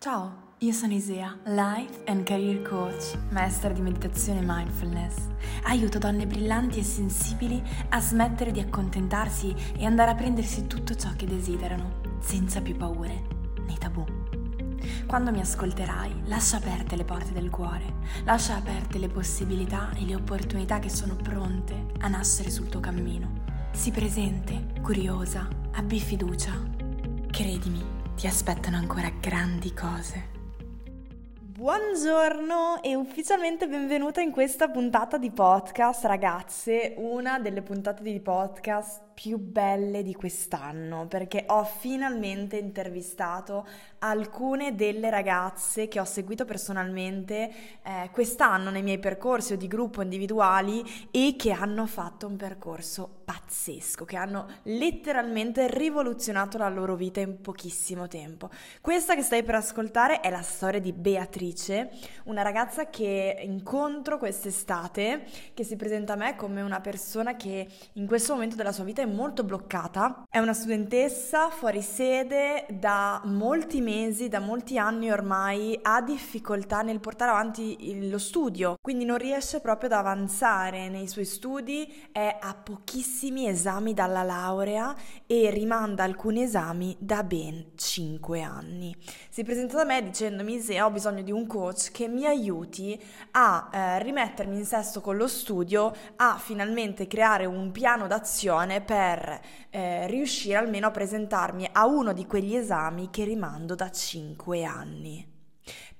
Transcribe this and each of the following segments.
Ciao, io sono Isea, Life and Career Coach, maestra di meditazione e mindfulness. Aiuto donne brillanti e sensibili a smettere di accontentarsi e andare a prendersi tutto ciò che desiderano, senza più paure né tabù. Quando mi ascolterai, lascia aperte le porte del cuore, lascia aperte le possibilità e le opportunità che sono pronte a nascere sul tuo cammino. Sii presente, curiosa, abbi fiducia. Credimi, ti aspettano ancora grandi cose. Buongiorno e ufficialmente benvenuta in questa puntata di podcast, ragazze, una delle puntate di podcast più belle di quest'anno perché ho finalmente intervistato alcune delle ragazze che ho seguito personalmente eh, quest'anno nei miei percorsi o di gruppo individuali e che hanno fatto un percorso pazzesco, che hanno letteralmente rivoluzionato la loro vita in pochissimo tempo. Questa che stai per ascoltare è la storia di Beatrice, una ragazza che incontro quest'estate, che si presenta a me come una persona che in questo momento della sua vita è molto bloccata. È una studentessa fuori sede da molti mesi, da molti anni ormai, ha difficoltà nel portare avanti lo studio, quindi non riesce proprio ad avanzare nei suoi studi, è a pochissimi esami dalla laurea e rimanda alcuni esami da ben 5 anni. Si presenta da me dicendomi se ho bisogno di un coach che mi aiuti a eh, rimettermi in sesto con lo studio, a finalmente creare un piano d'azione per eh, riuscire almeno a presentarmi a uno di quegli esami che rimando da 5 anni.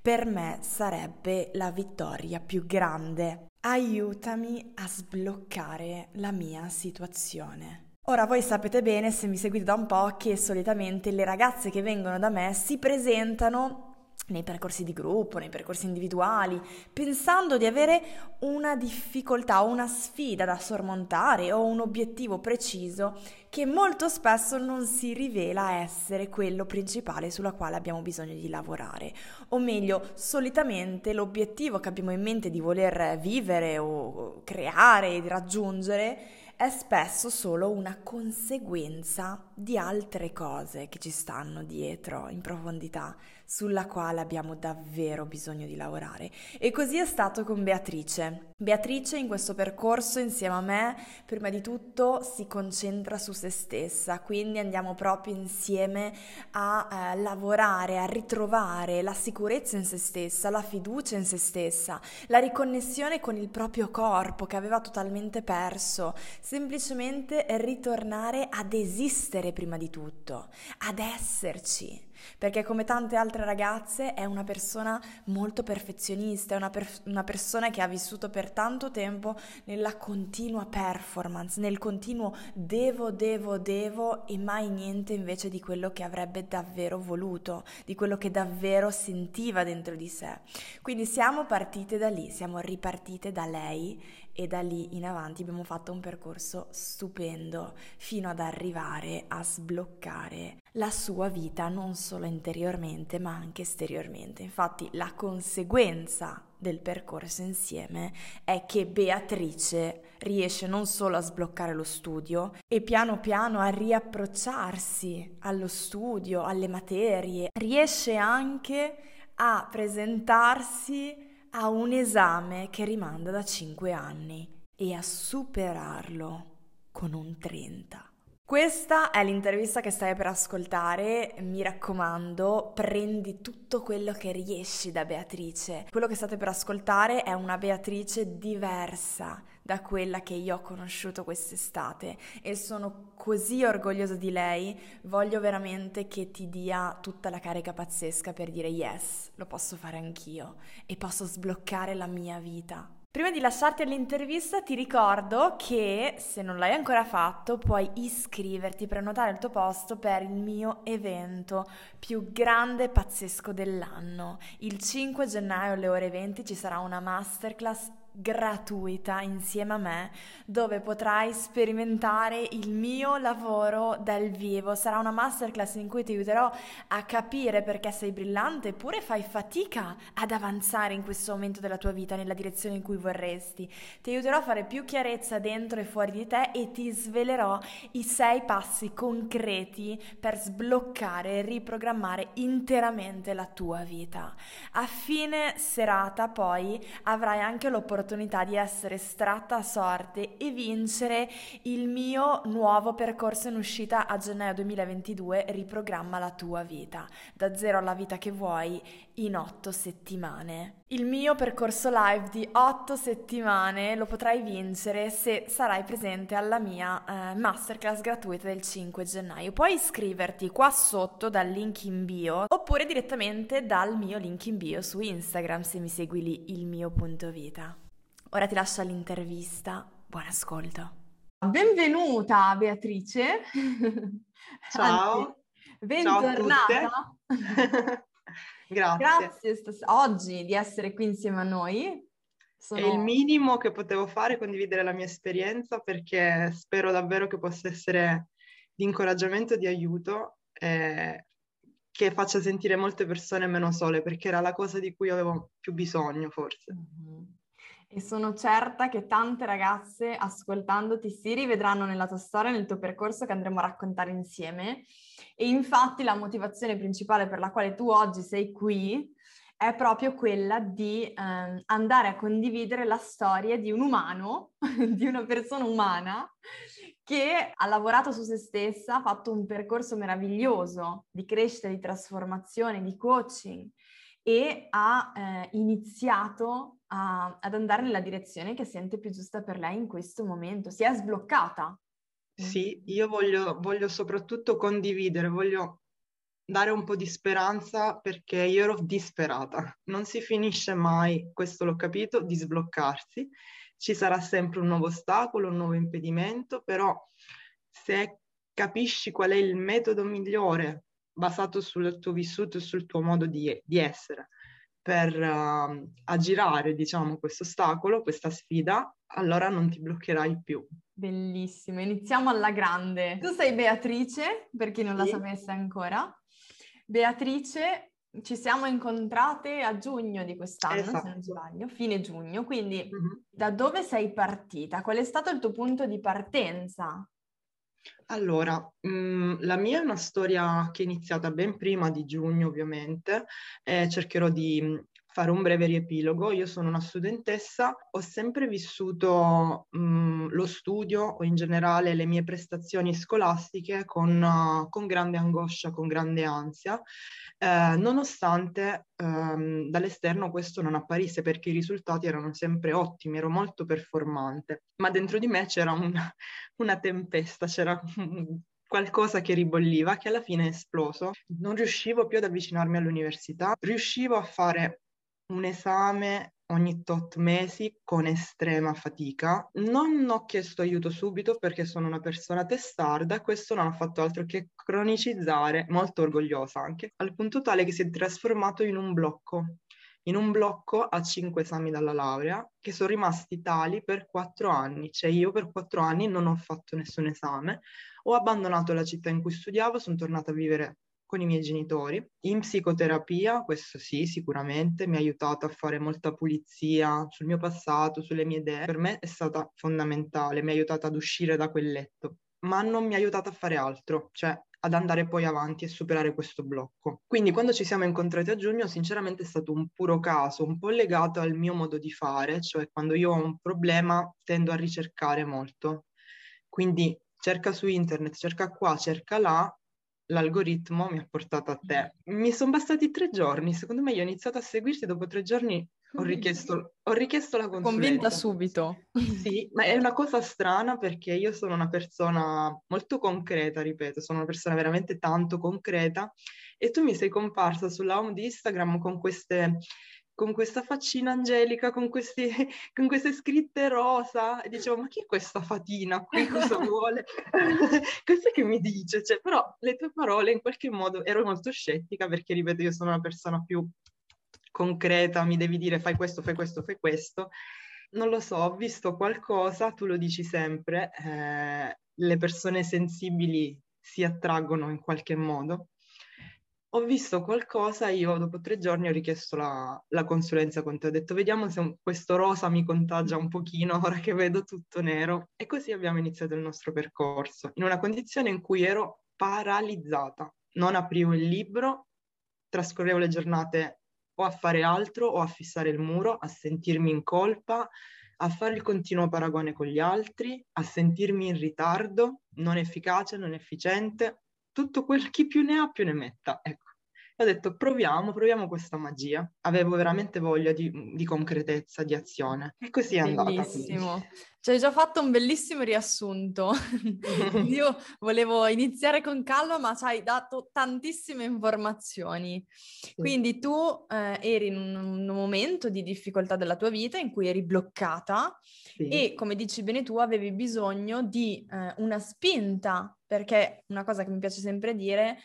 Per me sarebbe la vittoria più grande. Aiutami a sbloccare la mia situazione. Ora voi sapete bene, se mi seguite da un po', che solitamente le ragazze che vengono da me si presentano nei percorsi di gruppo, nei percorsi individuali, pensando di avere una difficoltà o una sfida da sormontare o un obiettivo preciso che molto spesso non si rivela essere quello principale sulla quale abbiamo bisogno di lavorare. O meglio, solitamente l'obiettivo che abbiamo in mente di voler vivere o creare e raggiungere è spesso solo una conseguenza di altre cose che ci stanno dietro in profondità, sulla quale abbiamo davvero bisogno di lavorare. E così è stato con Beatrice. Beatrice in questo percorso insieme a me, prima di tutto, si concentra su se stessa, quindi andiamo proprio insieme a eh, lavorare, a ritrovare la sicurezza in se stessa, la fiducia in se stessa, la riconnessione con il proprio corpo che aveva totalmente perso semplicemente ritornare ad esistere prima di tutto, ad esserci perché come tante altre ragazze è una persona molto perfezionista, è una, per- una, persona che ha vissuto per tanto tempo nella continua performance, nel continuo devo, devo, devo e mai niente invece di quello che avrebbe davvero voluto, di quello che davvero sentiva dentro di sé. Quindi siamo partite da lì, siamo ripartite da lei e da lì in avanti abbiamo fatto un percorso stupendo fino ad arrivare a sbloccare la sua vita non solo interiormente ma anche esteriormente. Infatti la conseguenza del percorso insieme è che Beatrice riesce non solo a sbloccare lo studio e piano piano a riapprocciarsi allo studio, alle materie, riesce anche a presentarsi a un esame che rimanda da 5 anni e a superarlo con un 30. Questa è l'intervista che stai per ascoltare, mi raccomando, prendi tutto quello che riesci da Beatrice. Quello che state per ascoltare è una Beatrice diversa da quella che io ho conosciuto quest'estate e sono così orgogliosa di lei, voglio veramente che ti dia tutta la carica pazzesca per dire yes, lo posso fare anch'io e posso sbloccare la mia vita. Prima di lasciarti all'intervista ti ricordo che se non l'hai ancora fatto puoi iscriverti, prenotare il tuo posto per il mio evento più grande e pazzesco dell'anno. Il 5 gennaio alle ore 20 ci sarà una masterclass gratuita insieme a me dove potrai sperimentare il mio lavoro dal vivo. Sarà una masterclass in cui ti aiuterò a capire perché sei brillante eppure fai fatica ad avanzare in questo momento della tua vita nella direzione in cui vorresti. Ti aiuterò a fare più chiarezza dentro e fuori di te e ti svelerò i sei passi concreti per sbloccare e riprogrammare interamente la tua vita. A fine serata poi avrai anche l'opportunità l'opportunità di essere estratta a sorte e vincere il mio nuovo percorso in uscita a gennaio 2022 Riprogramma la tua vita, da zero alla vita che vuoi in otto settimane. Il mio percorso live di otto settimane lo potrai vincere se sarai presente alla mia eh, masterclass gratuita del 5 gennaio. Puoi iscriverti qua sotto dal link in bio oppure direttamente dal mio link in bio su Instagram se mi segui lì il mio punto vita. Ora ti lascio all'intervista. Buon ascolto. Benvenuta Beatrice. Ciao. Anzi, bentornata. Ciao Grazie. Grazie stas- oggi di essere qui insieme a noi. Sono... È il minimo che potevo fare, condividere la mia esperienza, perché spero davvero che possa essere di incoraggiamento e di aiuto, eh, che faccia sentire molte persone meno sole, perché era la cosa di cui avevo più bisogno, forse. Mm-hmm e sono certa che tante ragazze ascoltandoti si rivedranno nella tua storia, nel tuo percorso che andremo a raccontare insieme. E infatti la motivazione principale per la quale tu oggi sei qui è proprio quella di eh, andare a condividere la storia di un umano, di una persona umana che ha lavorato su se stessa, ha fatto un percorso meraviglioso di crescita, di trasformazione, di coaching e ha eh, iniziato a, ad andare nella direzione che sente più giusta per lei in questo momento. Si è sbloccata. Sì, io voglio, voglio soprattutto condividere, voglio dare un po' di speranza perché io ero disperata. Non si finisce mai, questo l'ho capito, di sbloccarsi. Ci sarà sempre un nuovo ostacolo, un nuovo impedimento, però se capisci qual è il metodo migliore basato sul tuo vissuto e sul tuo modo di, di essere, per uh, aggirare, diciamo, questo ostacolo, questa sfida, allora non ti bloccherai più. Bellissimo, iniziamo alla grande. Tu sei Beatrice, per chi non sì. la sapesse ancora. Beatrice, ci siamo incontrate a giugno di quest'anno, esatto. se non esatto. sbaglio, fine giugno, quindi mm-hmm. da dove sei partita? Qual è stato il tuo punto di partenza? Allora, mh, mm, la mia è una storia che è iniziata ben prima di giugno, ovviamente, e cercherò di mm, fare un breve riepilogo. Io sono una studentessa, ho sempre vissuto mh, lo studio o in generale le mie prestazioni scolastiche con, uh, con grande angoscia, con grande ansia, eh, nonostante ehm, dall'esterno questo non apparisse perché i risultati erano sempre ottimi, ero molto performante, ma dentro di me c'era una, una tempesta, c'era qualcosa che ribolliva che alla fine è esploso. Non riuscivo più ad avvicinarmi all'università, riuscivo a fare un esame ogni tot mesi con estrema fatica. Non ho chiesto aiuto subito perché sono una persona testarda e questo non ha fatto altro che cronicizzare, molto orgogliosa anche, al punto tale che si è trasformato in un blocco. In un blocco a cinque esami dalla laurea che sono rimasti tali per quattro anni, cioè io per quattro anni non ho fatto nessun esame, ho abbandonato la città in cui studiavo, sono tornata a vivere con i miei genitori. In psicoterapia, questo sì, sicuramente mi ha aiutato a fare molta pulizia sul mio passato, sulle mie idee. Per me è stata fondamentale, mi ha aiutato ad uscire da quel letto, ma non mi ha aiutato a fare altro, cioè ad andare poi avanti e superare questo blocco. Quindi quando ci siamo incontrati a giugno, sinceramente è stato un puro caso, un po' legato al mio modo di fare, cioè quando io ho un problema tendo a ricercare molto. Quindi cerca su internet, cerca qua, cerca là l'algoritmo mi ha portato a te. Mi sono bastati tre giorni, secondo me io ho iniziato a seguirti dopo tre giorni ho richiesto, ho richiesto la consulenza. Convinta subito. Sì, ma è una cosa strana perché io sono una persona molto concreta, ripeto, sono una persona veramente tanto concreta e tu mi sei comparsa sulla home di Instagram con queste con questa faccina angelica, con, questi, con, queste scritte rosa, e dicevo, ma chi è questa fatina qui, cosa vuole? Questo che mi dice? Cioè, però le tue parole in qualche modo, ero molto scettica perché, ripeto, io sono una persona più concreta, mi devi dire fai questo, fai questo, fai questo, non lo so, ho visto qualcosa, tu lo dici sempre, eh, le persone sensibili si attraggono in qualche modo. Ho visto qualcosa, io dopo tre giorni ho richiesto la, la consulenza con te, ho detto vediamo se un, questo rosa mi contagia un pochino ora che vedo tutto nero. E così abbiamo iniziato il nostro percorso, in una condizione in cui ero paralizzata, non aprivo il libro, trascorrevo le giornate o a fare altro o a fissare il muro, a sentirmi in colpa, a fare il continuo paragone con gli altri, a sentirmi in ritardo, non efficace, non efficiente, tutto quel chi più ne ha più ne metta, ecco. Ho detto proviamo, proviamo questa magia. Avevo veramente voglia di, di concretezza, di azione. E così è andata. Bellissimo. Ci hai già fatto un bellissimo riassunto. Io volevo iniziare con calma, ma ci hai dato tantissime informazioni. Quindi tu eh, eri in un, un, momento di difficoltà della tua vita in cui eri bloccata sì. e, come dici bene tu, avevi bisogno di eh, una spinta, perché una cosa che mi piace sempre dire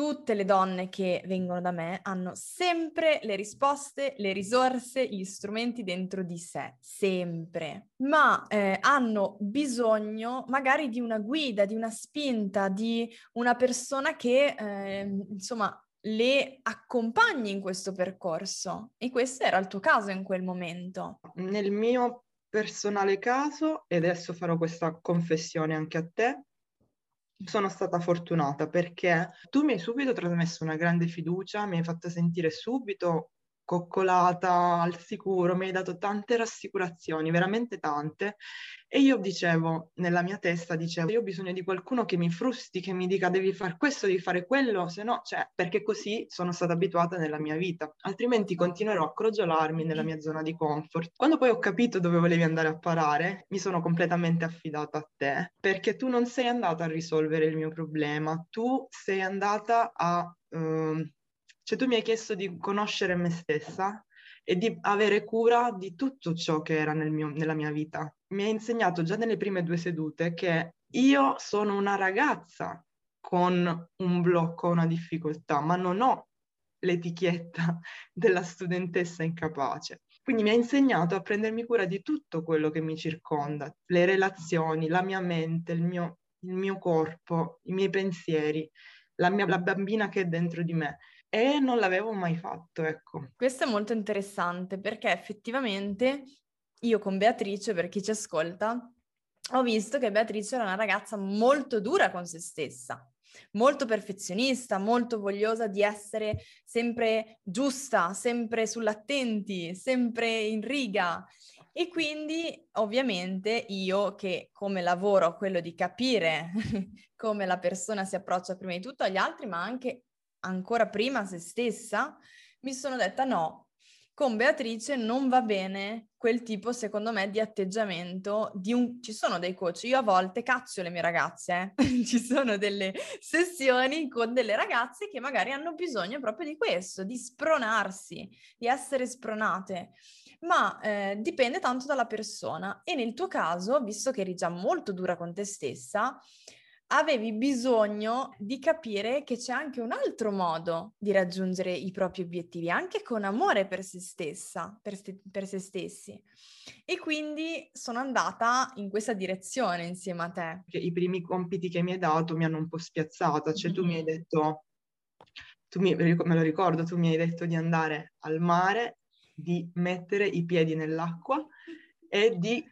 tutte le donne che vengono da me hanno sempre le risposte, le risorse, gli strumenti dentro di sé, sempre, ma eh, hanno bisogno magari di una guida, di una spinta, di una persona che, eh, insomma, le accompagni in questo percorso. E questo era il tuo caso in quel momento. Nel mio personale caso, e adesso farò questa confessione anche a te, sono stata fortunata perché tu mi hai subito trasmesso una grande fiducia, mi hai fatto sentire subito coccolata, al sicuro, mi hai dato tante rassicurazioni, veramente tante. E io dicevo, nella mia testa dicevo, io ho bisogno di qualcuno che mi frusti, che mi dica devi fare questo, devi fare quello, se no, cioè, perché così sono stata abituata nella mia vita. Altrimenti continuerò a crogiolarmi nella mia zona di comfort. Quando poi ho capito dove volevi andare a parare, mi sono completamente affidata a te, perché tu non sei andata a risolvere il mio problema, tu sei andata a... Uh, cioè tu mi hai chiesto di conoscere me stessa e di avere cura di tutto ciò che era nel mio, nella mia vita. Mi hai insegnato già nelle prime due sedute che io sono una ragazza con un blocco, una difficoltà, ma non ho l'etichetta della studentessa incapace. Quindi mi ha insegnato a prendermi cura di tutto quello che mi circonda, le relazioni, la mia mente, il mio, il mio corpo, i miei pensieri, la, mia, la bambina che è dentro di me e non l'avevo mai fatto, ecco. Questo è molto interessante perché effettivamente io con Beatrice, per chi ci ascolta, ho visto che Beatrice era una ragazza molto dura con se stessa, molto perfezionista, molto vogliosa di essere sempre giusta, sempre sull'attenti, sempre in riga. E quindi ovviamente io che come lavoro quello di capire come la persona si approccia prima di tutto agli altri, ma anche ancora prima se stessa, mi sono detta no, con Beatrice non va bene quel tipo, secondo me, di atteggiamento di un... Ci sono dei coach, io a volte caccio le mie ragazze, eh? ci sono delle sessioni con delle ragazze che magari hanno bisogno proprio di questo, di spronarsi, di essere spronate, ma eh, dipende tanto dalla persona e nel tuo caso, visto che eri già molto dura con te stessa, avevi bisogno di capire che c'è anche un altro modo di raggiungere i propri obiettivi, anche con amore per se stessa, per, st- per se stessi. E quindi sono andata in questa direzione insieme a te. I primi compiti che mi hai dato mi hanno un po' spiazzata, cioè tu mi hai detto, tu mi, me lo ricordo, tu mi hai detto di andare al mare, di mettere i piedi nell'acqua e di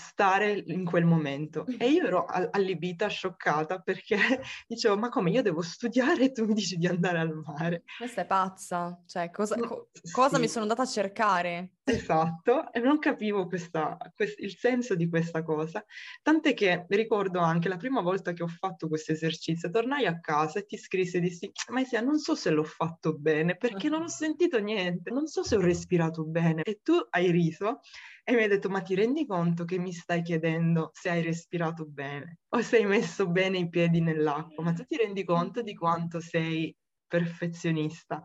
stare in quel momento. E io ero allibita, scioccata, perché dicevo, ma come io devo studiare e tu mi dici di andare al mare? Questa è pazza, cioè cosa, co- cosa sì. mi sono andata a cercare? Esatto, e non capivo questa, quest- il senso di questa cosa, tant'è che ricordo anche la prima volta che ho fatto questo esercizio, tornai a casa e ti scrissi e dissi, ma sia, non so se l'ho fatto bene, perché non ho sentito niente, non so se ho respirato bene, e tu hai riso e mi hai detto, ma ti rendi conto che mi stai chiedendo se hai respirato bene o se hai messo bene i piedi nell'acqua? Ma tu ti rendi conto di quanto sei perfezionista?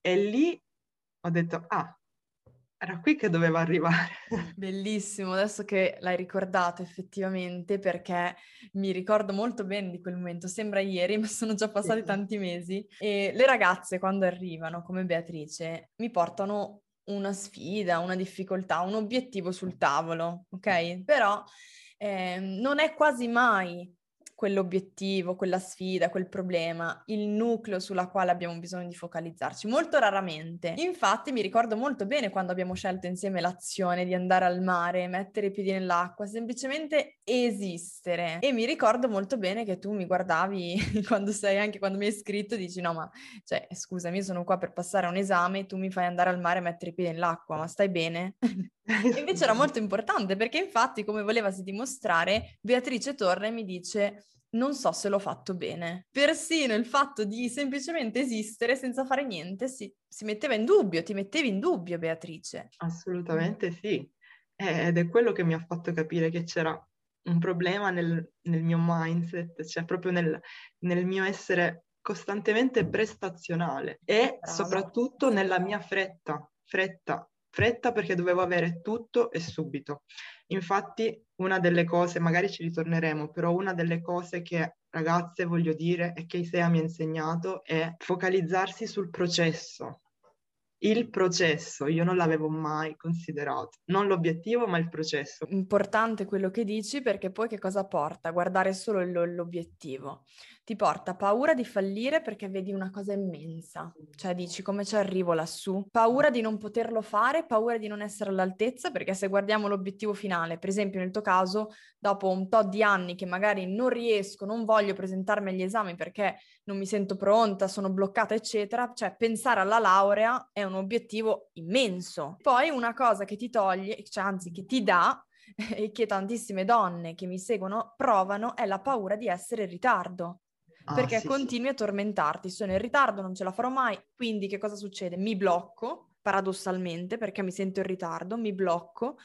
E lì ho detto, ah, era qui che doveva arrivare. Bellissimo, adesso che l'hai ricordato effettivamente, perché mi ricordo molto bene di quel momento, sembra ieri, ma sono già passati tanti mesi. E le ragazze quando arrivano, come Beatrice, mi portano una sfida, una difficoltà, un obiettivo sul tavolo, ok? Però eh, non è quasi mai quell'obiettivo, quella sfida, quel problema, il nucleo sulla quale abbiamo bisogno di focalizzarci, molto raramente. Infatti mi ricordo molto bene quando abbiamo scelto insieme l'azione di andare al mare, mettere i piedi nell'acqua, semplicemente esistere. E mi ricordo molto bene che tu mi guardavi quando sei, anche quando mi hai scritto, dici no ma, cioè scusami, io sono qua per passare un esame tu mi fai andare al mare e mettere i piedi nell'acqua, ma stai bene? invece era molto importante perché infatti, come volevasi dimostrare, Beatrice torna e mi dice non so se l'ho fatto bene. Persino il fatto di semplicemente esistere senza fare niente si, si metteva in dubbio, ti mettevi in dubbio, Beatrice. Assolutamente sì. Ed è quello che mi ha fatto capire che c'era un problema nel, nel mio mindset, cioè proprio nel, nel, mio essere costantemente prestazionale e soprattutto nella mia fretta, fretta, fretta perché dovevo avere tutto e subito. Infatti, una delle cose, magari ci ritorneremo, però una delle cose che ragazze voglio dire e che Isea mi ha insegnato è focalizzarsi sul processo. Il processo, io non l'avevo mai considerato, non l'obiettivo, ma il processo. Importante quello che dici perché poi che cosa porta? Guardare solo l'obiettivo ti porta paura di fallire perché vedi una cosa immensa, cioè dici come ci arrivo lassù, paura di non poterlo fare, paura di non essere all'altezza perché se guardiamo l'obiettivo finale, per esempio nel tuo caso, dopo un tot di anni che magari non riesco, non voglio presentarmi agli esami perché non mi sento pronta, sono bloccata, eccetera, cioè pensare alla laurea è un obiettivo immenso. Poi una cosa che ti toglie, cioè anzi che ti dà, e che tantissime donne che mi seguono provano è la paura di essere in ritardo. Ah, perché sì, continui sì. a tormentarti, sono in ritardo, non ce la farò mai, quindi che cosa succede? Mi blocco, paradossalmente, perché mi sento in ritardo, mi blocco,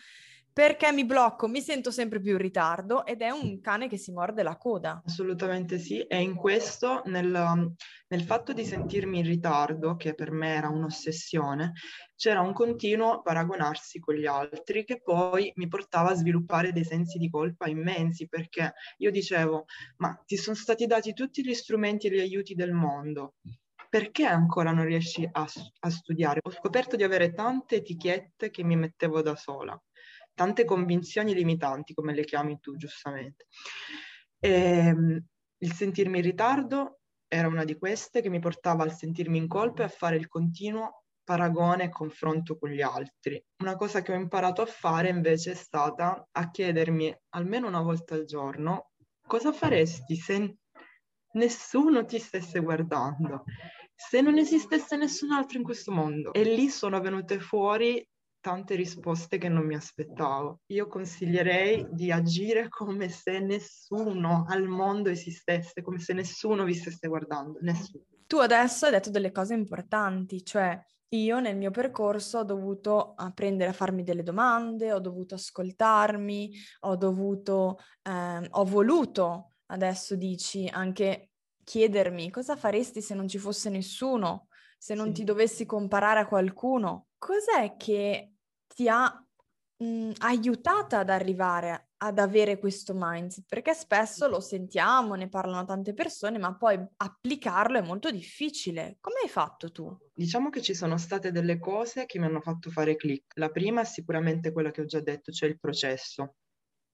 perché mi blocco, mi sento sempre più in ritardo ed è un cane che si morde la coda. Assolutamente sì, e in questo, nel, nel fatto di sentirmi in ritardo, che per me era un'ossessione, c'era un continuo paragonarsi con gli altri che poi mi portava a sviluppare dei sensi di colpa immensi perché io dicevo, ma ti sono stati dati tutti gli strumenti e gli aiuti del mondo, perché ancora non riesci a, a, studiare? Ho scoperto di avere tante etichette che mi mettevo da sola, tante convinzioni limitanti, come le chiami tu giustamente. E, ehm, il sentirmi in ritardo era una di queste che mi portava al sentirmi in colpa e a fare il continuo paragone e confronto con gli altri. Una cosa che ho imparato a fare invece è stata a chiedermi almeno una volta al giorno cosa faresti se nessuno ti stesse guardando, se non esistesse nessun altro in questo mondo. E lì sono venute fuori tante risposte che non mi aspettavo. Io consiglierei di agire come se nessuno al mondo esistesse, come se nessuno vi stesse guardando, nessuno. Tu adesso hai detto delle cose importanti, cioè io nel mio percorso ho dovuto apprendere a farmi delle domande, ho dovuto ascoltarmi, ho dovuto, eh, ho voluto, adesso dici, anche chiedermi cosa faresti se non ci fosse nessuno, se non sì. ti dovessi comparare a qualcuno. Cos'è che ti ha mh, aiutata ad arrivare ad avere questo mindset, perché spesso lo sentiamo, ne parlano tante persone, ma poi applicarlo è molto difficile. Come hai fatto tu? Diciamo che ci sono state delle cose che mi hanno fatto fare click. La prima è sicuramente quella che ho già detto, cioè il processo.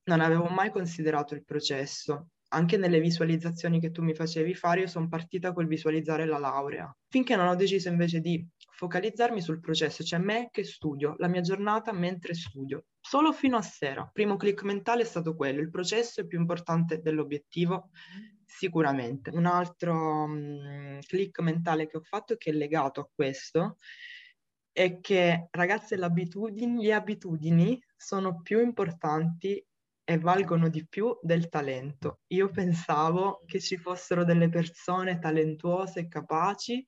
Non avevo mai considerato il processo. Anche nelle visualizzazioni che tu mi facevi fare, io sono partita col visualizzare la laurea, finché non ho deciso invece di focalizzarmi sul processo, cioè me che studio, la mia giornata mentre studio, solo fino a sera. Primo click mentale è stato quello, il processo è più importante dell'obiettivo, sicuramente. Un altro um, click mentale che ho fatto che è legato a questo è che ragazze le abitudini, le abitudini sono più importanti e valgono di più del talento. Io pensavo che ci fossero delle persone talentuose e capaci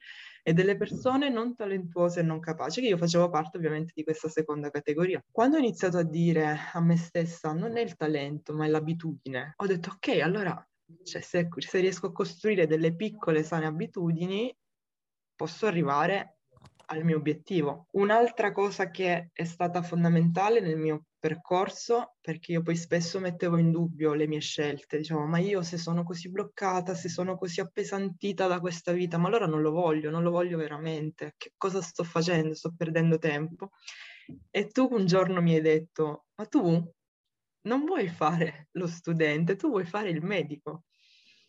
e delle persone non talentuose e non capaci, che io facevo parte ovviamente di questa seconda categoria. Quando ho iniziato a dire a me stessa non è il talento, ma è l'abitudine, ho detto ok, allora cioè, se, se riesco a costruire delle piccole sane abitudini, posso arrivare al mio obiettivo. Un'altra cosa che è stata fondamentale nel mio percorso, perché io poi spesso mettevo in dubbio le mie scelte, dicevo, ma io se sono così bloccata, se sono così appesantita da questa vita, ma allora non lo voglio, non lo voglio veramente, che cosa sto facendo? Sto perdendo tempo. E tu un giorno mi hai detto, ma tu non vuoi fare lo studente, tu vuoi fare il medico.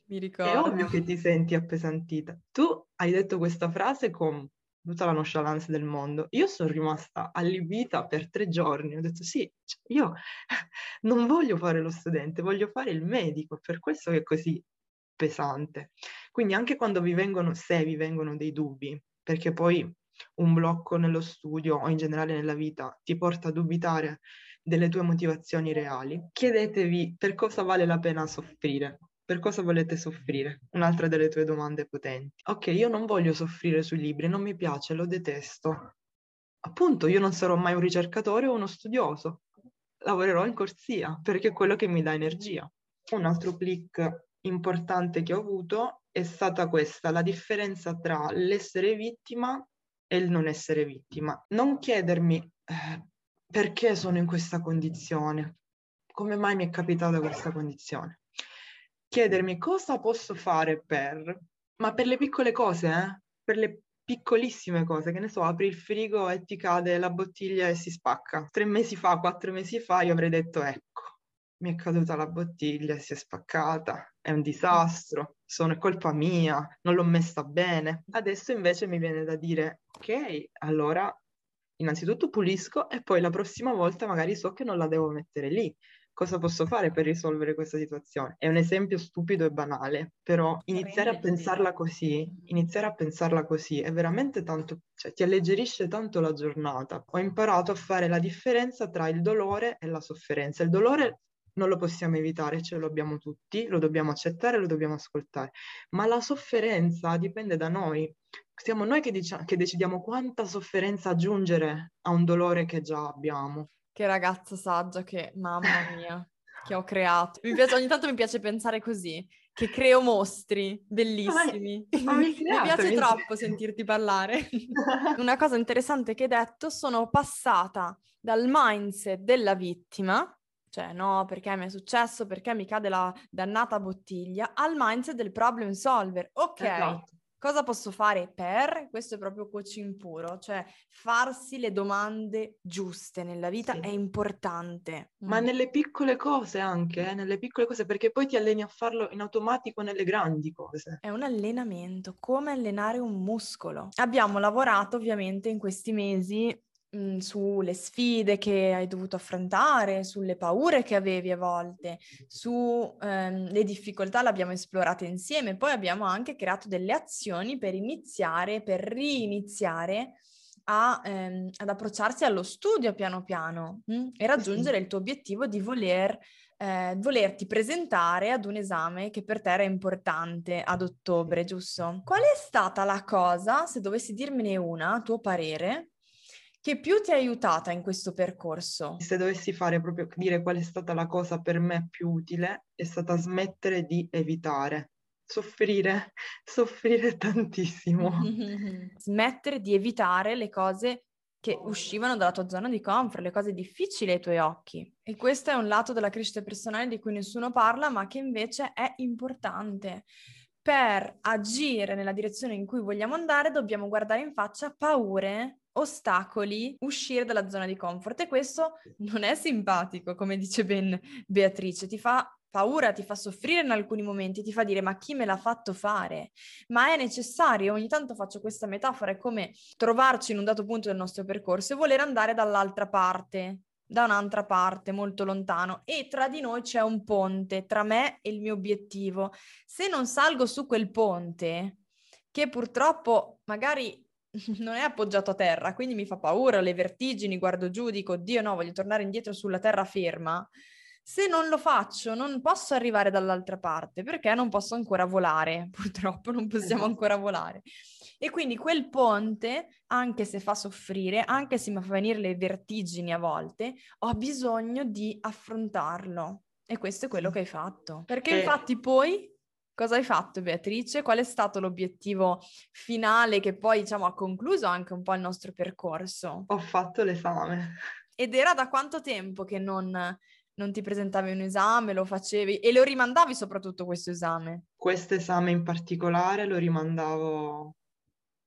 Mi ricordo. È ovvio che ti senti appesantita. Tu hai detto questa frase con tutta la nonchalance del mondo. Io sono rimasta allibita per tre giorni. Ho detto sì, cioè, io non voglio fare lo studente, voglio fare il medico, per questo che è così pesante. Quindi anche quando vi vengono, se vi vengono dei dubbi, perché poi un blocco nello studio o in generale nella vita ti porta a dubitare delle tue motivazioni reali, chiedetevi per cosa vale la pena soffrire. Per cosa volete soffrire? Un'altra delle tue domande potenti. Ok, io non voglio soffrire sui libri, non mi piace, lo detesto. Appunto, io non sarò mai un ricercatore o uno studioso. Lavorerò in corsia perché è quello che mi dà energia. Un altro click importante che ho avuto è stata questa, la differenza tra l'essere vittima e il non essere vittima. Non chiedermi eh, perché sono in questa condizione, come mai mi è capitata questa condizione chiedermi cosa posso fare per, ma per le piccole cose, eh? per le piccolissime cose, che ne so, apri il frigo e ti cade la bottiglia e si spacca. Tre mesi fa, quattro mesi fa, io avrei detto, ecco, mi è caduta la bottiglia e si è spaccata, è un disastro, sono è colpa mia, non l'ho messa bene. Adesso invece mi viene da dire, ok, allora innanzitutto pulisco e poi la prossima volta magari so che non la devo mettere lì cosa posso fare per risolvere questa situazione? È un esempio stupido e banale, però iniziare a pensarla così, iniziare a pensarla così è veramente tanto, cioè ti alleggerisce tanto la giornata. Ho imparato a fare la differenza tra il dolore e la sofferenza. Il dolore non lo possiamo evitare, ce lo abbiamo tutti, lo dobbiamo accettare, lo dobbiamo ascoltare, ma la sofferenza dipende da noi. Siamo noi che, dic- che decidiamo quanta sofferenza aggiungere a un dolore che già abbiamo. Che ragazza saggia che, mamma mia, che ho creato. Mi piace, ogni tanto mi piace pensare così, che creo mostri bellissimi. Ma, ma mi, mi piace troppo sentirti parlare. Una cosa interessante che hai detto, sono passata dal mindset della vittima, cioè no, perché mi è successo, perché mi cade la dannata bottiglia, al mindset del problem solver. Ok, esatto. Cosa posso fare per? Questo è proprio coaching puro, cioè farsi le domande giuste nella vita sì. è importante. Ma mm. nelle piccole cose anche, eh? nelle piccole cose, perché poi ti alleni a farlo in automatico nelle grandi cose. È un allenamento, come allenare un muscolo. Abbiamo lavorato ovviamente in questi mesi mh, sulle sfide che hai dovuto affrontare, sulle paure che avevi a volte, sulle ehm, difficoltà l'abbiamo esplorate insieme, poi abbiamo anche creato delle azioni per iniziare, per riniziare a, ehm, ad approcciarsi allo studio piano piano mh? e raggiungere il tuo obiettivo di voler eh, volerti presentare ad un esame che per te era importante ad ottobre, giusto? Qual è stata la cosa, se dovessi dirmene una, a tuo parere, che più ti ha aiutata in questo percorso? Se dovessi fare proprio dire qual è stata la cosa per me più utile, è stata smettere di evitare. Soffrire, soffrire tantissimo. Smettere di evitare le cose che uscivano dalla tua zona di comfort, le cose difficili ai tuoi occhi. E questo è un lato della crescita personale di cui nessuno parla, ma che invece è importante. Per agire nella direzione in cui vogliamo andare, dobbiamo guardare in faccia paure ostacoli uscire dalla zona di comfort e questo non è simpatico, come dice ben Beatrice, ti fa paura, ti fa soffrire in alcuni momenti, ti fa dire ma chi me l'ha fatto fare? Ma è necessario, ogni tanto faccio questa metafora, è come trovarci in un dato punto del nostro percorso e voler andare dall'altra parte, da un'altra parte, molto lontano, e tra di noi c'è un ponte, tra me e il mio obiettivo. Se non salgo su quel ponte, che purtroppo magari non è appoggiato a terra, quindi mi fa paura, le vertigini, guardo giù, dico, oddio no, voglio tornare indietro sulla terra ferma. Se non lo faccio, non posso arrivare dall'altra parte perché non posso ancora volare, purtroppo non possiamo esatto. ancora volare. E quindi quel ponte, anche se fa soffrire, anche se mi fa venire le vertigini a volte, ho bisogno di affrontarlo. E questo è quello che hai fatto. Perché eh. infatti poi Cosa hai fatto Beatrice? Qual è stato l'obiettivo finale che poi diciamo ha concluso anche un po' il nostro percorso? Ho fatto l'esame. Ed era da quanto tempo che non, non ti presentavi un esame, lo facevi e lo rimandavi soprattutto questo esame? Questo esame in particolare lo rimandavo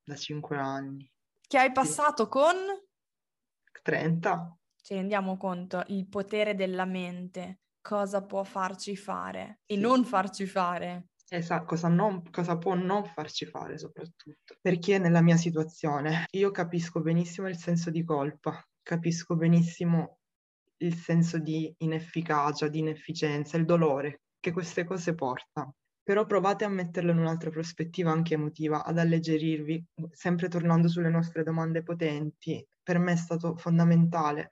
da cinque anni. Che hai passato sì. con? 30. Ci rendiamo conto il potere della mente, cosa può farci fare e Sì. non farci fare. Esatto, cosa, non- cosa può non farci fare soprattutto. Perché nella mia situazione io capisco benissimo il senso di colpa, capisco benissimo il senso di inefficacia, di inefficienza, il dolore che queste cose portano. Però provate a metterlo in un'altra prospettiva anche emotiva, ad alleggerirvi, sempre tornando sulle nostre domande potenti. Per me è stato fondamentale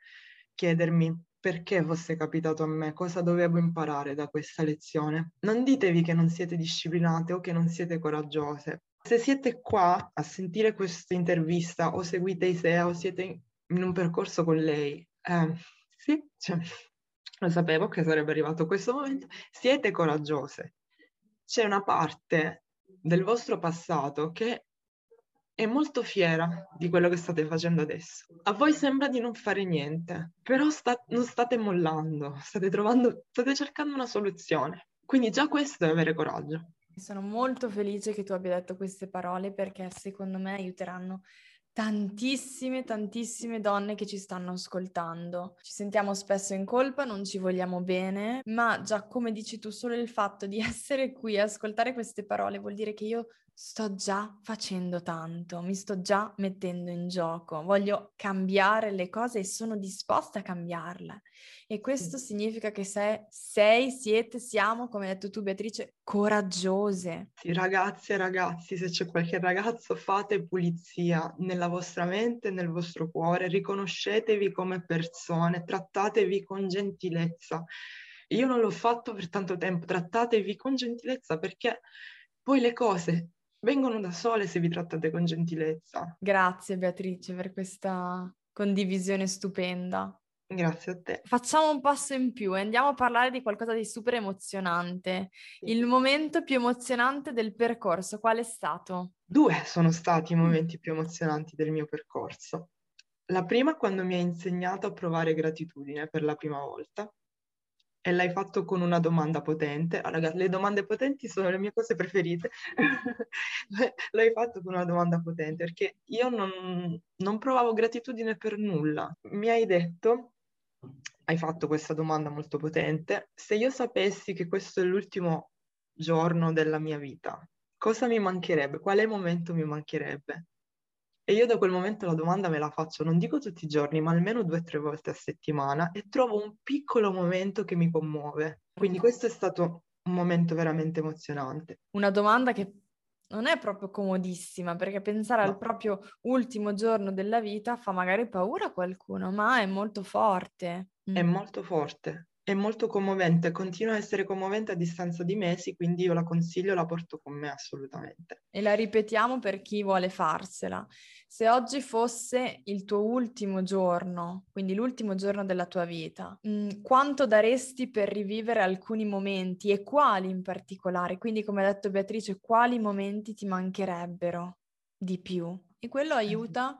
chiedermi perché fosse capitato a me, cosa dovevo imparare da questa lezione. Non ditevi che non siete disciplinate o che non siete coraggiose. Se siete qua a sentire questa intervista o seguite Isea o siete in un percorso con lei, eh, sì, cioè, lo sapevo che sarebbe arrivato questo momento, siete coraggiose. C'è una parte del vostro passato che è molto fiera di quello che state facendo adesso. A voi sembra di non fare niente, però sta- non state mollando, state trovando, state cercando una soluzione. Quindi già questo è avere coraggio. Sono molto felice che tu abbia detto queste parole perché secondo me aiuteranno tantissime, tantissime donne che ci stanno ascoltando. Ci sentiamo spesso in colpa, non ci vogliamo bene, ma già come dici tu, solo il fatto di essere qui e ascoltare queste parole vuol dire che io sto già facendo tanto, mi sto già mettendo in gioco, voglio cambiare le cose e sono disposta a cambiarle. E questo significa che sei, sei, siete, siamo, come hai detto tu Beatrice, coraggiose. Sì, ragazzi e ragazzi, se c'è qualche ragazzo, fate pulizia nella vostra mente e nel vostro cuore, riconoscetevi come persone, trattatevi con gentilezza. Io non l'ho fatto per tanto tempo, trattatevi con gentilezza perché poi le cose vengono da sole se vi trattate con gentilezza. Grazie Beatrice per questa condivisione stupenda. Grazie a te. Facciamo un passo in più e andiamo a parlare di qualcosa di super emozionante. Il momento più emozionante del percorso, qual è stato? Due sono stati i momenti più emozionanti del mio percorso. La prima quando mi hai insegnato a provare gratitudine per la prima volta e l'hai fatto con una domanda potente. Ah, ragazzi, le domande potenti sono le mie cose preferite. l'hai fatto con una domanda potente perché io non, non provavo gratitudine per nulla. Mi hai detto, hai fatto questa domanda molto potente, se io sapessi che questo è l'ultimo giorno della mia vita, cosa mi mancherebbe? Quale momento mi mancherebbe? E io da quel momento la domanda me la faccio, non dico tutti i giorni, ma almeno due o tre volte a settimana e trovo un piccolo momento che mi commuove. Quindi questo è stato un momento veramente emozionante. Una domanda che non è proprio comodissima, perché pensare No. al proprio ultimo giorno della vita fa magari paura a qualcuno, ma è molto forte. È Mm. molto forte, è molto commovente, continua a essere commovente a distanza di mesi, quindi io la consiglio, la porto con me assolutamente. E la ripetiamo per chi vuole farsela. Se oggi fosse il tuo ultimo giorno, quindi l'ultimo giorno della tua vita, mm, quanto daresti per rivivere alcuni momenti e quali in particolare? Quindi, come ha detto Beatrice, quali momenti ti mancherebbero di più? E quello aiuta a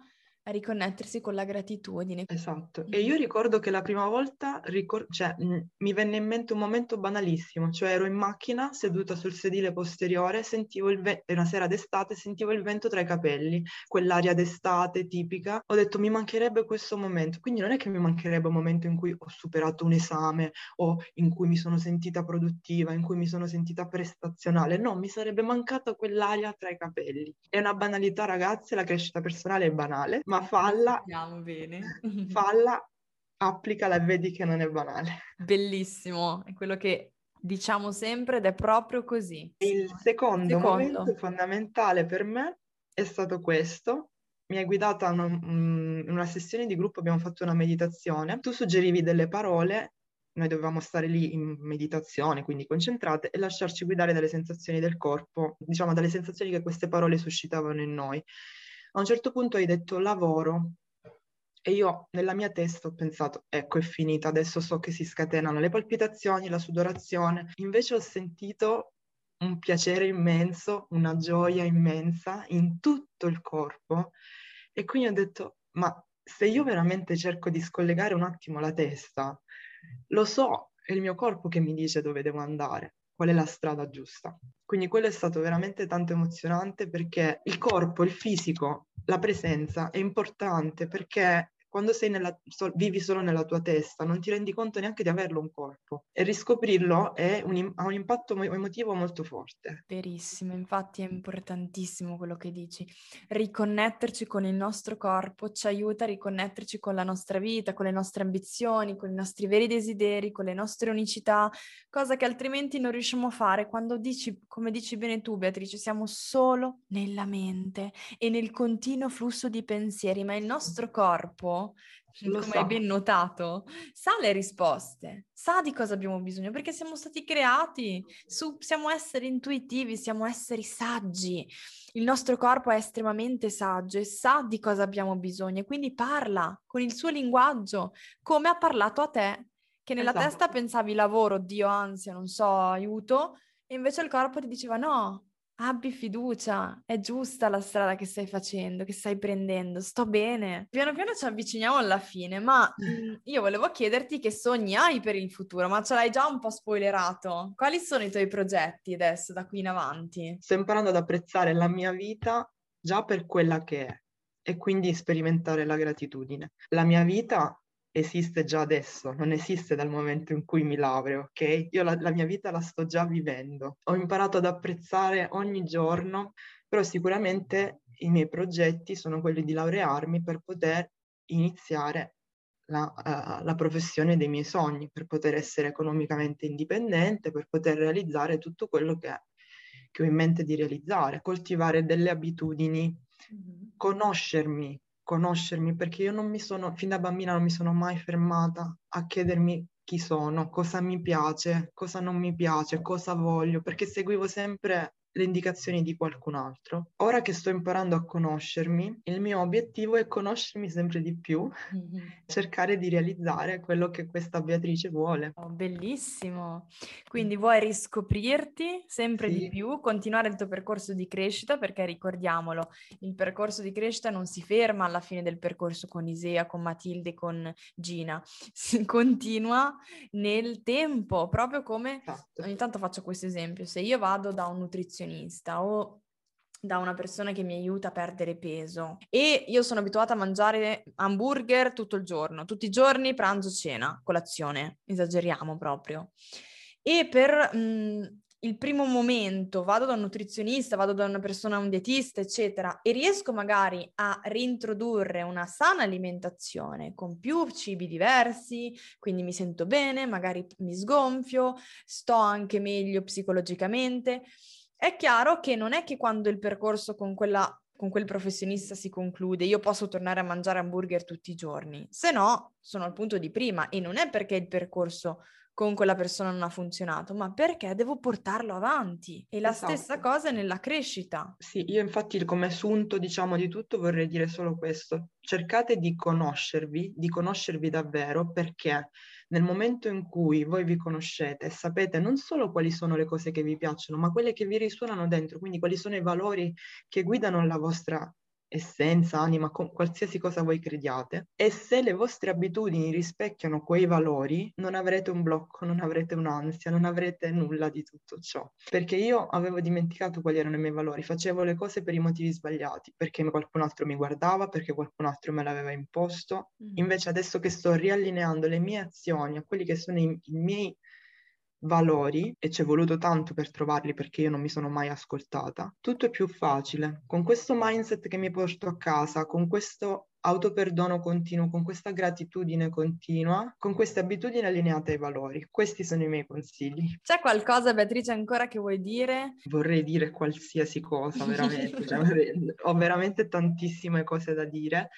riconnettersi con la gratitudine. Esatto. E io ricordo che la prima volta, ricor- cioè, mh, mi venne in mente un momento banalissimo, cioè ero in macchina seduta sul sedile posteriore, sentivo il vento, una sera d'estate, sentivo il vento tra i capelli, quell'aria d'estate tipica. Ho detto mi mancherebbe questo momento, quindi non è che mi mancherebbe un momento in cui ho superato un esame o in cui mi sono sentita produttiva, in cui mi sono sentita prestazionale, no, mi sarebbe mancata quell'aria tra i capelli. È una banalità, ragazze, la crescita personale è banale, ma falla Andiamo bene. falla, applicala e vedi che non è banale. Bellissimo, è quello che diciamo sempre ed è proprio così. Il secondo, Secondo. momento fondamentale per me è stato questo. Mi hai guidata a una, mm, in una sessione di gruppo, abbiamo fatto una meditazione. Tu suggerivi delle parole, noi dovevamo stare lì in meditazione, quindi concentrate, e lasciarci guidare dalle sensazioni del corpo, diciamo dalle sensazioni che queste parole suscitavano in noi. A un certo punto hai detto lavoro e io nella mia testa ho pensato, ecco è finita, adesso so che si scatenano le palpitazioni, la sudorazione. Invece ho sentito un piacere immenso, una gioia immensa in tutto il corpo. E quindi ho detto, ma se io veramente cerco di scollegare un attimo la testa, lo so, è il mio corpo che mi dice dove devo andare, qual è la strada giusta. Quindi quello è stato veramente tanto emozionante perché il corpo, il fisico, la presenza è importante perché quando nella, so, vivi solo nella tua testa, non ti rendi conto neanche di averlo un corpo e riscoprirlo un, ha un impatto emotivo molto forte. Verissimo, infatti è importantissimo quello che dici. Riconnetterci con il nostro corpo ci aiuta a riconnetterci con la nostra vita, con le nostre ambizioni, con i nostri veri desideri, con le nostre unicità, cosa che altrimenti non riusciamo a fare quando dici, come dici bene tu Beatrice, siamo solo nella mente e nel continuo flusso di pensieri, ma il nostro corpo lo come so. hai ben notato, sa le risposte, sa di cosa abbiamo bisogno, perché siamo stati creati, su, siamo esseri intuitivi, siamo esseri saggi. Il nostro corpo è estremamente saggio e sa di cosa abbiamo bisogno, quindi parla con il suo linguaggio, come ha parlato a te, che nella esatto. testa pensavi lavoro, Dio, ansia, non so, aiuto, e invece il corpo ti diceva no, Abbi fiducia, è giusta la strada che stai facendo, che stai prendendo, sto bene. Piano piano ci avviciniamo alla fine, ma mh, io volevo chiederti che sogni hai per il futuro, ma ce l'hai già un po' spoilerato. Quali sono i tuoi progetti adesso, da qui in avanti? Sto imparando ad apprezzare la mia vita già per quella che è e quindi sperimentare la gratitudine. La mia vita esiste già adesso, non esiste dal momento in cui mi laureo, ok? Io la, la mia vita la sto già vivendo. Ho imparato ad apprezzare ogni giorno, però sicuramente i miei progetti sono quelli di laurearmi per poter iniziare la, uh, la, professione dei miei sogni, per poter essere economicamente indipendente, per poter realizzare tutto quello che, che ho in mente di realizzare, coltivare delle abitudini, mm-hmm. conoscermi, conoscermi perché io non mi sono, fin da bambina non mi sono mai fermata a chiedermi chi sono, cosa mi piace, cosa non mi piace, cosa voglio, perché seguivo sempre le indicazioni di qualcun altro. Ora che sto imparando a conoscermi, il mio obiettivo è conoscermi sempre di più, mm-hmm. cercare di realizzare quello che questa Beatrice vuole. Oh, bellissimo. Quindi vuoi riscoprirti sempre sì. di più, continuare il tuo percorso di crescita, perché ricordiamolo, il percorso di crescita non si ferma alla fine del percorso con Isea, con Matilde, con Gina, si continua nel tempo, proprio come esatto. ogni tanto faccio questo esempio, se io vado da un nutrizionista nutrizionista o da una persona che mi aiuta a perdere peso. E io sono abituata a mangiare hamburger tutto il giorno, tutti i giorni pranzo, cena, colazione, esageriamo proprio. E per mh, mhmm, il primo momento vado da un nutrizionista, vado da una persona, un dietista, eccetera, e riesco magari a reintrodurre una sana alimentazione con più cibi diversi, quindi mi sento bene, magari mi sgonfio, sto anche meglio psicologicamente è chiaro che non è che quando il percorso con quella con quel professionista si conclude, io posso tornare a mangiare hamburger tutti i giorni, se no sono al punto di prima e non è perché il percorso con quella persona non ha funzionato, ma perché devo portarlo avanti. E la esatto. stessa cosa nella crescita. Sì, io infatti come assunto, diciamo, di tutto vorrei dire solo questo. Cercate di conoscervi, di conoscervi davvero perché nel momento in cui voi vi conoscete e sapete non solo quali sono le cose che vi piacciono, ma quelle che vi risuonano dentro, quindi quali sono i valori che guidano la vostra essenza, anima, qualsiasi cosa voi crediate. E se le vostre abitudini rispecchiano quei valori, non avrete un blocco, non avrete un'ansia, non avrete nulla di tutto ciò. Perché io avevo dimenticato quali erano i miei valori, facevo le cose per i motivi sbagliati, perché qualcun altro mi guardava, perché qualcun altro me l'aveva imposto. Mm. Invece adesso che sto riallineando le mie azioni a quelli che sono i, i miei valori e ci è voluto tanto per trovarli perché io non mi sono mai ascoltata, tutto è più facile. Con questo mindset che mi porto a casa, con questo autoperdono continuo, con questa gratitudine continua, con queste abitudini allineate ai valori. Questi sono i miei consigli. C'è qualcosa, Beatrice, ancora che vuoi dire? Vorrei dire qualsiasi cosa, veramente. cioè, ho veramente tantissime cose da dire.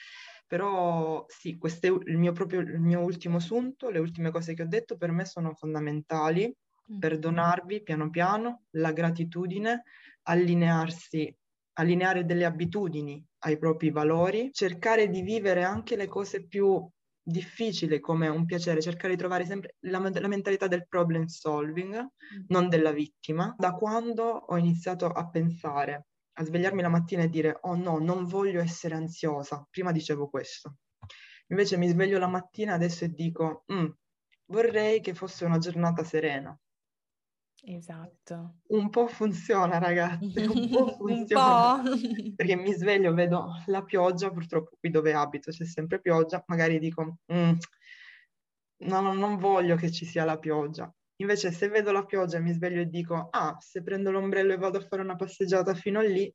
Però sì, questo è il mio, proprio, il mio ultimo assunto, le ultime cose che ho detto per me sono fondamentali. Mm. Perdonarvi piano piano, la gratitudine, allinearsi, allineare delle abitudini ai propri valori, cercare di vivere anche le cose più difficile come un piacere cercare di trovare sempre la, la mentalità del problem solving, mm. non della vittima, da quando ho iniziato a pensare, a svegliarmi la mattina e dire oh no, non voglio essere ansiosa, prima dicevo questo. Invece mi sveglio la mattina adesso e dico mm, vorrei che fosse una giornata serena. Esatto. Un po' funziona, ragazzi, un po' funziona. un po'. Perché mi sveglio, vedo la pioggia, purtroppo qui dove abito c'è sempre pioggia, magari dico, mm, no, no, non voglio che ci sia la pioggia. Invece se vedo la pioggia mi sveglio e dico, ah, se prendo l'ombrello e vado a fare una passeggiata fino a lì,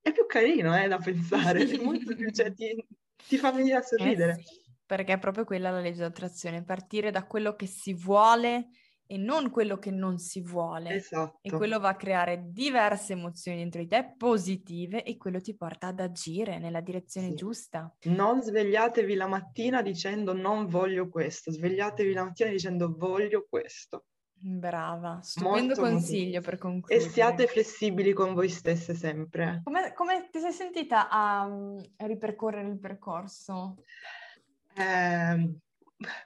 è più carino, eh, da pensare, è molto più, cioè, ti, ti fa venire a sorridere. Eh sì, perché è proprio quella la legge d'attrazione, partire da quello che si vuole e non quello che non si vuole. Esatto. E quello va a creare diverse emozioni dentro di te, positive, e quello ti porta ad agire nella direzione sì. giusta. Non svegliatevi la mattina dicendo non voglio questo, svegliatevi la mattina dicendo voglio questo. Brava, stupendo molto, consiglio molto. per concludere. E siate flessibili con voi stesse sempre. Come, come ti sei sentita a, a ripercorrere il percorso? Eh,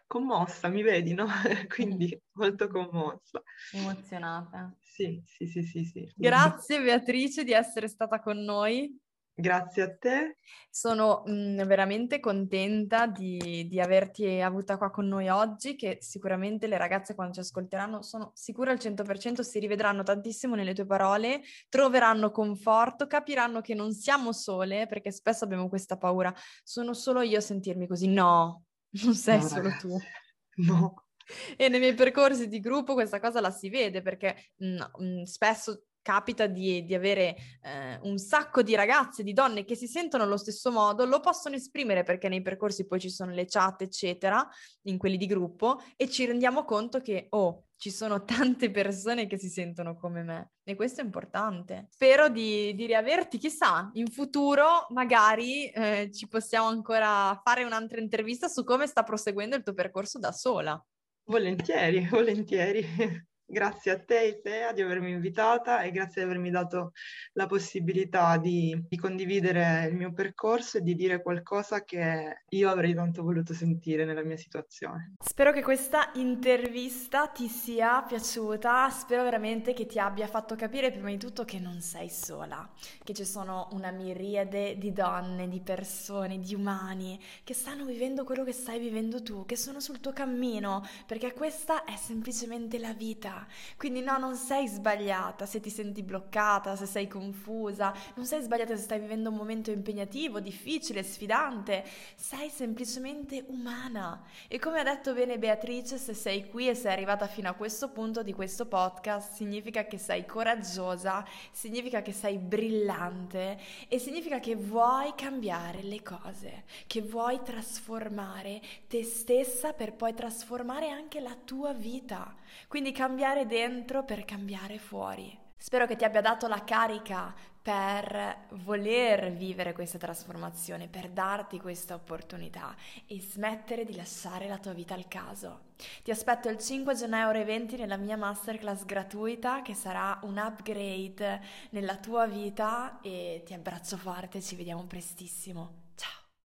commossa, mi vedi, no? Quindi molto commossa. Emozionata. Sì, sì, sì, sì, sì. Grazie Beatrice di essere stata con noi. Grazie a te. Sono mh, mm, veramente contenta di, di, averti avuta qua con noi oggi, che sicuramente le ragazze quando ci ascolteranno sono sicure al 100% si rivedranno tantissimo nelle tue parole, troveranno conforto, capiranno che non siamo sole, perché spesso abbiamo questa paura, sono solo io a sentirmi così. No, non sei no, solo ragazzi. tu. No. E nei miei percorsi di gruppo questa cosa la si vede perché mh, mm, spesso capita di, di avere eh, un sacco di ragazze, di donne che si sentono allo stesso modo, lo possono esprimere perché nei percorsi poi ci sono le chat, eccetera, in quelli di gruppo, e ci rendiamo conto che, oh, ci sono tante persone che si sentono come me e questo è importante. Spero di, di riaverti, chissà, in futuro magari eh, ci possiamo ancora fare un'altra intervista su come sta proseguendo il tuo percorso da sola. Volentieri, volentieri. Grazie a te, Isea, di avermi invitata e grazie di avermi dato la possibilità di, di, condividere il mio percorso e di dire qualcosa che io avrei tanto voluto sentire nella mia situazione. Spero che questa intervista ti sia piaciuta, spero veramente che ti abbia fatto capire prima di tutto che non sei sola, che ci sono una miriade di donne, di persone, di umani che stanno vivendo quello che stai vivendo tu, che sono sul tuo cammino, perché questa è semplicemente la vita quindi no, non sei sbagliata se ti senti bloccata, se sei confusa, non sei sbagliata se stai vivendo un momento impegnativo, difficile, sfidante, sei semplicemente umana. E come ha detto bene Beatrice, se sei qui e sei arrivata fino a questo punto di questo podcast, significa che sei coraggiosa, significa che sei brillante e significa che vuoi cambiare le cose, che vuoi trasformare te stessa per poi trasformare anche la tua vita. Quindi cambiare dentro per cambiare fuori. Spero che ti abbia dato la carica per voler vivere questa trasformazione, per darti questa opportunità e smettere di lasciare la tua vita al caso. Ti aspetto il 5 gennaio ore 20 nella mia masterclass gratuita che sarà un upgrade nella tua vita e ti abbraccio forte, ci vediamo prestissimo.